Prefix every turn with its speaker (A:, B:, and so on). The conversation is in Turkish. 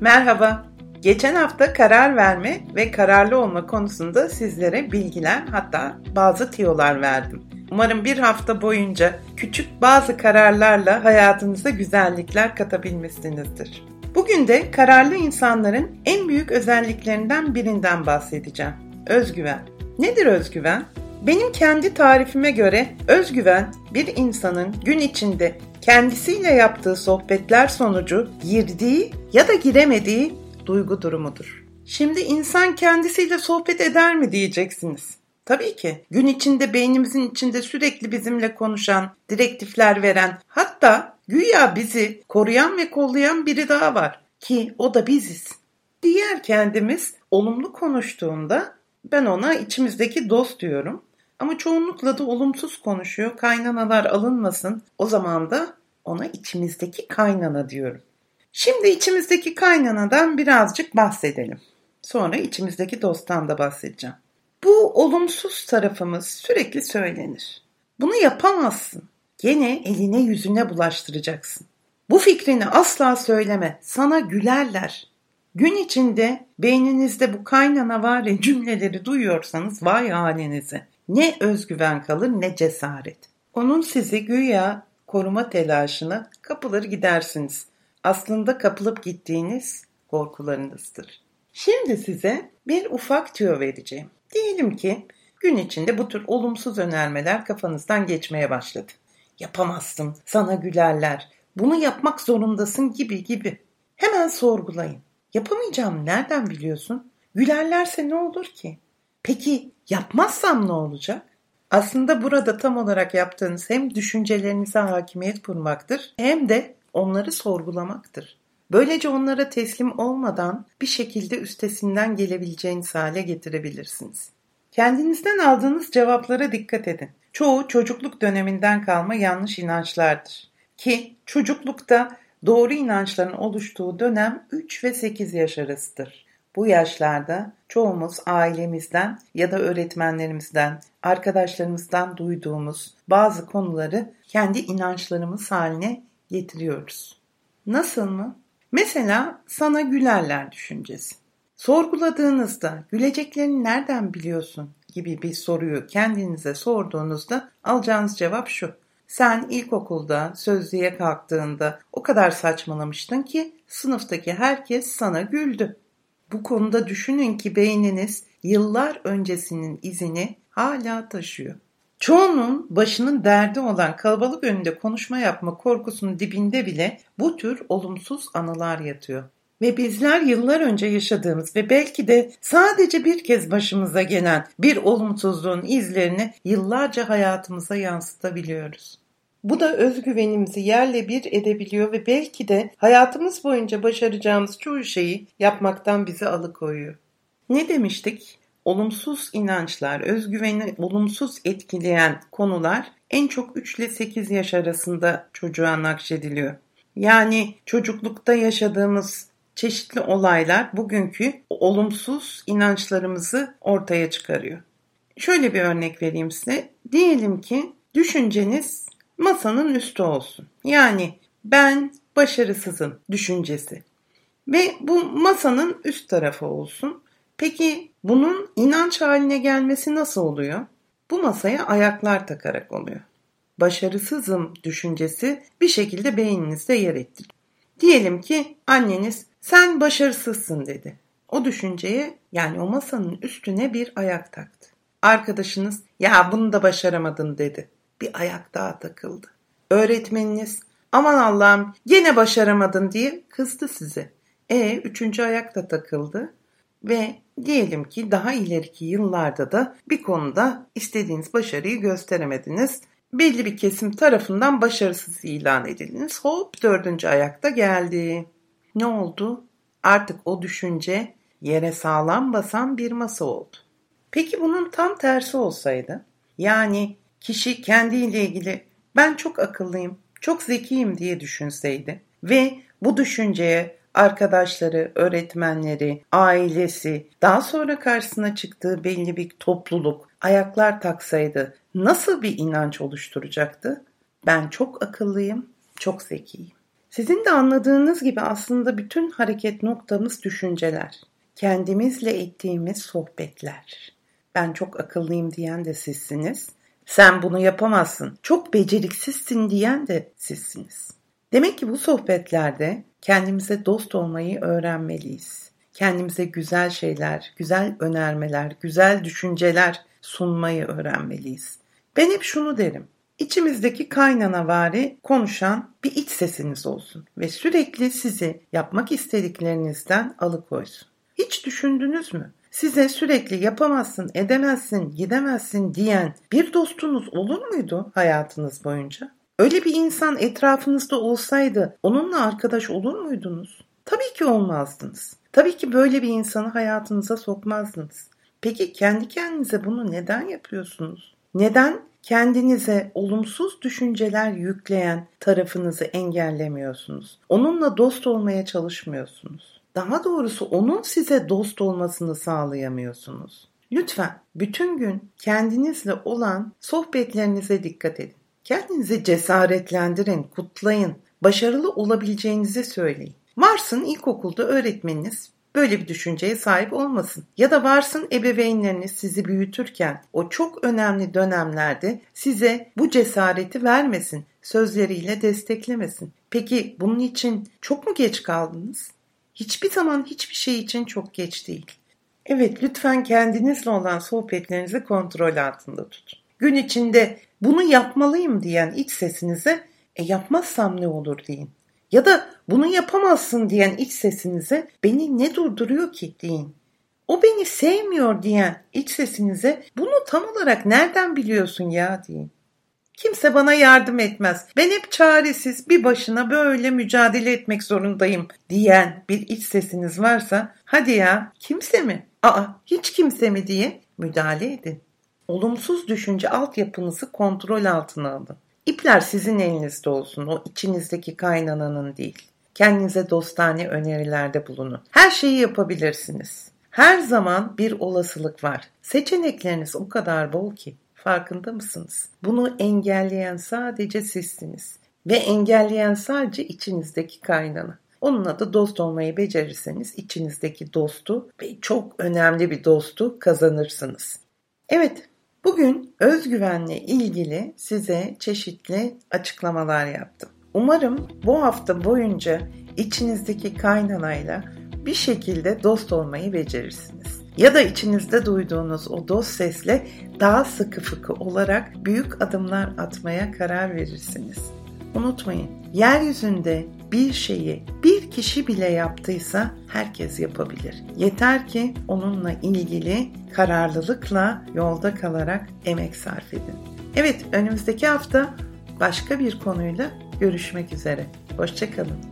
A: Merhaba. Geçen hafta karar verme ve kararlı olma konusunda sizlere bilgiler hatta bazı tiyolar verdim. Umarım bir hafta boyunca küçük bazı kararlarla hayatınıza güzellikler katabilmişsinizdir. Bugün de kararlı insanların en büyük özelliklerinden birinden bahsedeceğim. Özgüven. Nedir özgüven? Benim kendi tarifime göre özgüven bir insanın gün içinde kendisiyle yaptığı sohbetler sonucu girdiği ya da giremediği duygu durumudur. Şimdi insan kendisiyle sohbet eder mi diyeceksiniz. Tabii ki gün içinde beynimizin içinde sürekli bizimle konuşan, direktifler veren, hatta güya bizi koruyan ve kollayan biri daha var ki o da biziz. Diğer kendimiz olumlu konuştuğunda ben ona içimizdeki dost diyorum. Ama çoğunlukla da olumsuz konuşuyor. Kaynanalar alınmasın. O zaman da ona içimizdeki kaynana diyorum. Şimdi içimizdeki kaynanadan birazcık bahsedelim. Sonra içimizdeki dosttan da bahsedeceğim. Bu olumsuz tarafımız sürekli söylenir. Bunu yapamazsın. Gene eline yüzüne bulaştıracaksın. Bu fikrini asla söyleme. Sana gülerler. Gün içinde beyninizde bu kaynana var ya cümleleri duyuyorsanız vay halinize. Ne özgüven kalır ne cesaret. Onun sizi güya koruma telaşına kapılır gidersiniz. Aslında kapılıp gittiğiniz korkularınızdır. Şimdi size bir ufak tüyo vereceğim. Diyelim ki gün içinde bu tür olumsuz önermeler kafanızdan geçmeye başladı. Yapamazsın, sana gülerler, bunu yapmak zorundasın gibi gibi. Hemen sorgulayın. Yapamayacağım nereden biliyorsun? Gülerlerse ne olur ki? Peki yapmazsam ne olacak? Aslında burada tam olarak yaptığınız hem düşüncelerinize hakimiyet kurmaktır hem de onları sorgulamaktır. Böylece onlara teslim olmadan bir şekilde üstesinden gelebileceğiniz hale getirebilirsiniz. Kendinizden aldığınız cevaplara dikkat edin. Çoğu çocukluk döneminden kalma yanlış inançlardır. Ki çocuklukta doğru inançların oluştuğu dönem 3 ve 8 yaş arasıdır. Bu yaşlarda çoğumuz ailemizden ya da öğretmenlerimizden, arkadaşlarımızdan duyduğumuz bazı konuları kendi inançlarımız haline getiriyoruz. Nasıl mı? Mesela sana gülerler düşüncesi. Sorguladığınızda güleceklerini nereden biliyorsun gibi bir soruyu kendinize sorduğunuzda alacağınız cevap şu. Sen ilkokulda sözlüğe kalktığında o kadar saçmalamıştın ki sınıftaki herkes sana güldü. Bu konuda düşünün ki beyniniz yıllar öncesinin izini hala taşıyor. Çoğunun başının derdi olan kalabalık önünde konuşma yapma korkusunun dibinde bile bu tür olumsuz anılar yatıyor. Ve bizler yıllar önce yaşadığımız ve belki de sadece bir kez başımıza gelen bir olumsuzluğun izlerini yıllarca hayatımıza yansıtabiliyoruz. Bu da özgüvenimizi yerle bir edebiliyor ve belki de hayatımız boyunca başaracağımız çoğu şeyi yapmaktan bizi alıkoyuyor. Ne demiştik? Olumsuz inançlar, özgüveni olumsuz etkileyen konular en çok 3 ile 8 yaş arasında çocuğa nakşediliyor. Yani çocuklukta yaşadığımız çeşitli olaylar bugünkü olumsuz inançlarımızı ortaya çıkarıyor. Şöyle bir örnek vereyim size. Diyelim ki düşünceniz masanın üstü olsun. Yani ben başarısızım düşüncesi. Ve bu masanın üst tarafı olsun. Peki bunun inanç haline gelmesi nasıl oluyor? Bu masaya ayaklar takarak oluyor. Başarısızım düşüncesi bir şekilde beyninizde yer etti. Diyelim ki anneniz sen başarısızsın dedi. O düşünceye yani o masanın üstüne bir ayak taktı. Arkadaşınız ya bunu da başaramadın dedi bir ayak daha takıldı. Öğretmeniniz aman Allah'ım gene başaramadın diye kızdı size. E üçüncü ayak da takıldı ve diyelim ki daha ileriki yıllarda da bir konuda istediğiniz başarıyı gösteremediniz. Belli bir kesim tarafından başarısız ilan edildiniz. Hop dördüncü ayakta geldi. Ne oldu? Artık o düşünce yere sağlam basan bir masa oldu. Peki bunun tam tersi olsaydı? Yani kişi kendiyle ilgili ben çok akıllıyım, çok zekiyim diye düşünseydi ve bu düşünceye arkadaşları, öğretmenleri, ailesi, daha sonra karşısına çıktığı belli bir topluluk ayaklar taksaydı nasıl bir inanç oluşturacaktı? Ben çok akıllıyım, çok zekiyim. Sizin de anladığınız gibi aslında bütün hareket noktamız düşünceler. Kendimizle ettiğimiz sohbetler. Ben çok akıllıyım diyen de sizsiniz. Sen bunu yapamazsın, çok beceriksizsin diyen de sizsiniz. Demek ki bu sohbetlerde kendimize dost olmayı öğrenmeliyiz. Kendimize güzel şeyler, güzel önermeler, güzel düşünceler sunmayı öğrenmeliyiz. Ben hep şunu derim. İçimizdeki kaynanavari konuşan bir iç sesiniz olsun ve sürekli sizi yapmak istediklerinizden alıkoysun. Hiç düşündünüz mü? Size sürekli yapamazsın, edemezsin, gidemezsin diyen bir dostunuz olur muydu hayatınız boyunca? Öyle bir insan etrafınızda olsaydı onunla arkadaş olur muydunuz? Tabii ki olmazdınız. Tabii ki böyle bir insanı hayatınıza sokmazdınız. Peki kendi kendinize bunu neden yapıyorsunuz? Neden kendinize olumsuz düşünceler yükleyen tarafınızı engellemiyorsunuz? Onunla dost olmaya çalışmıyorsunuz. Daha doğrusu onun size dost olmasını sağlayamıyorsunuz. Lütfen bütün gün kendinizle olan sohbetlerinize dikkat edin. Kendinizi cesaretlendirin, kutlayın, başarılı olabileceğinizi söyleyin. Varsın ilkokulda öğretmeniniz böyle bir düşünceye sahip olmasın. Ya da varsın ebeveynleriniz sizi büyütürken o çok önemli dönemlerde size bu cesareti vermesin, sözleriyle desteklemesin. Peki bunun için çok mu geç kaldınız? Hiçbir zaman hiçbir şey için çok geç değil. Evet lütfen kendinizle olan sohbetlerinizi kontrol altında tutun. Gün içinde bunu yapmalıyım diyen iç sesinize e yapmazsam ne olur deyin. Ya da bunu yapamazsın diyen iç sesinize beni ne durduruyor ki deyin. O beni sevmiyor diyen iç sesinize bunu tam olarak nereden biliyorsun ya deyin. Kimse bana yardım etmez. Ben hep çaresiz bir başına böyle mücadele etmek zorundayım diyen bir iç sesiniz varsa hadi ya kimse mi? Aa hiç kimse mi diye müdahale edin. Olumsuz düşünce altyapınızı kontrol altına alın. İpler sizin elinizde olsun, o içinizdeki kaynananın değil. Kendinize dostane önerilerde bulunun. Her şeyi yapabilirsiniz. Her zaman bir olasılık var. Seçenekleriniz o kadar bol ki. Farkında mısınız? Bunu engelleyen sadece sizsiniz. Ve engelleyen sadece içinizdeki kaynana. Onunla da dost olmayı becerirseniz içinizdeki dostu ve çok önemli bir dostu kazanırsınız. Evet, bugün özgüvenle ilgili size çeşitli açıklamalar yaptım. Umarım bu hafta boyunca içinizdeki kaynanayla bir şekilde dost olmayı becerirsiniz. Ya da içinizde duyduğunuz o dost sesle daha sıkı fıkı olarak büyük adımlar atmaya karar verirsiniz. Unutmayın, yeryüzünde bir şeyi bir kişi bile yaptıysa herkes yapabilir. Yeter ki onunla ilgili kararlılıkla yolda kalarak emek sarf edin. Evet, önümüzdeki hafta başka bir konuyla görüşmek üzere. Hoşçakalın.